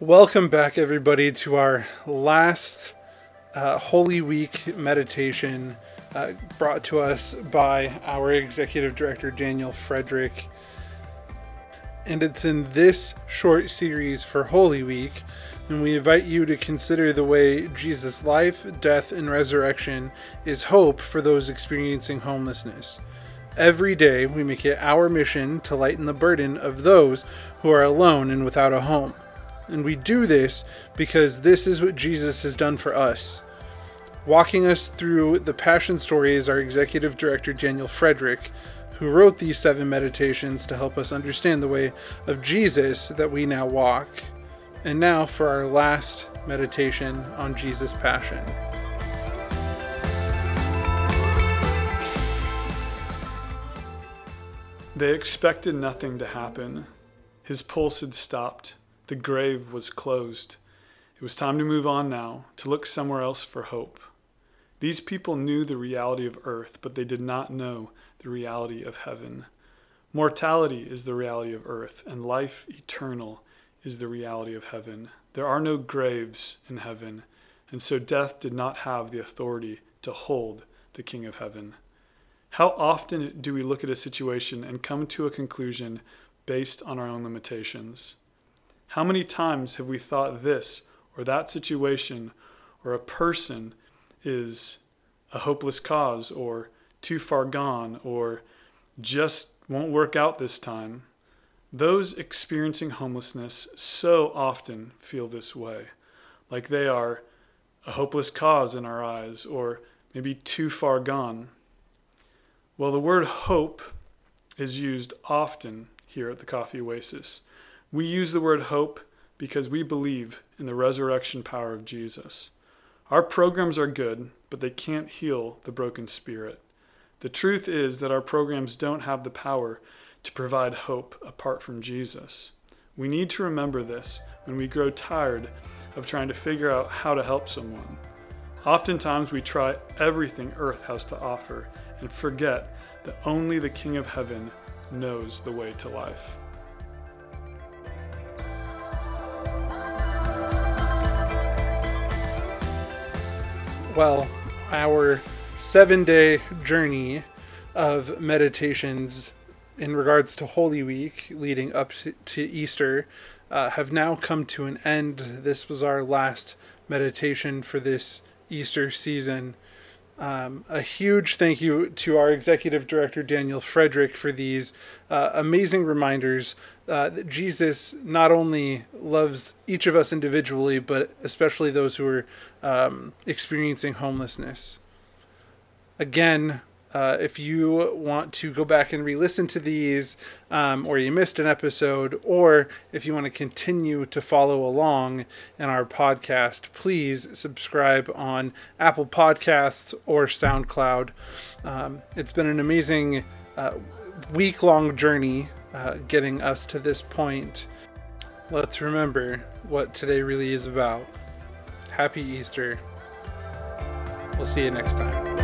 Welcome back, everybody, to our last uh, Holy Week meditation uh, brought to us by our executive director, Daniel Frederick. And it's in this short series for Holy Week, and we invite you to consider the way Jesus' life, death, and resurrection is hope for those experiencing homelessness. Every day, we make it our mission to lighten the burden of those who are alone and without a home. And we do this because this is what Jesus has done for us. Walking us through the Passion story is our executive director, Daniel Frederick, who wrote these seven meditations to help us understand the way of Jesus that we now walk. And now for our last meditation on Jesus' Passion. They expected nothing to happen. His pulse had stopped. The grave was closed. It was time to move on now, to look somewhere else for hope. These people knew the reality of earth, but they did not know the reality of heaven. Mortality is the reality of earth, and life eternal is the reality of heaven. There are no graves in heaven, and so death did not have the authority to hold the King of heaven. How often do we look at a situation and come to a conclusion based on our own limitations? How many times have we thought this or that situation or a person is a hopeless cause or too far gone or just won't work out this time? Those experiencing homelessness so often feel this way, like they are a hopeless cause in our eyes or maybe too far gone. Well, the word hope is used often here at the Coffee Oasis. We use the word hope because we believe in the resurrection power of Jesus. Our programs are good, but they can't heal the broken spirit. The truth is that our programs don't have the power to provide hope apart from Jesus. We need to remember this when we grow tired of trying to figure out how to help someone. Oftentimes, we try everything earth has to offer and forget that only the King of Heaven knows the way to life. Well, our seven day journey of meditations in regards to Holy Week leading up to Easter uh, have now come to an end. This was our last meditation for this Easter season. Um, a huge thank you to our executive director, Daniel Frederick, for these uh, amazing reminders uh, that Jesus not only loves each of us individually, but especially those who are um, experiencing homelessness. Again, uh, if you want to go back and re listen to these, um, or you missed an episode, or if you want to continue to follow along in our podcast, please subscribe on Apple Podcasts or SoundCloud. Um, it's been an amazing uh, week long journey uh, getting us to this point. Let's remember what today really is about. Happy Easter. We'll see you next time.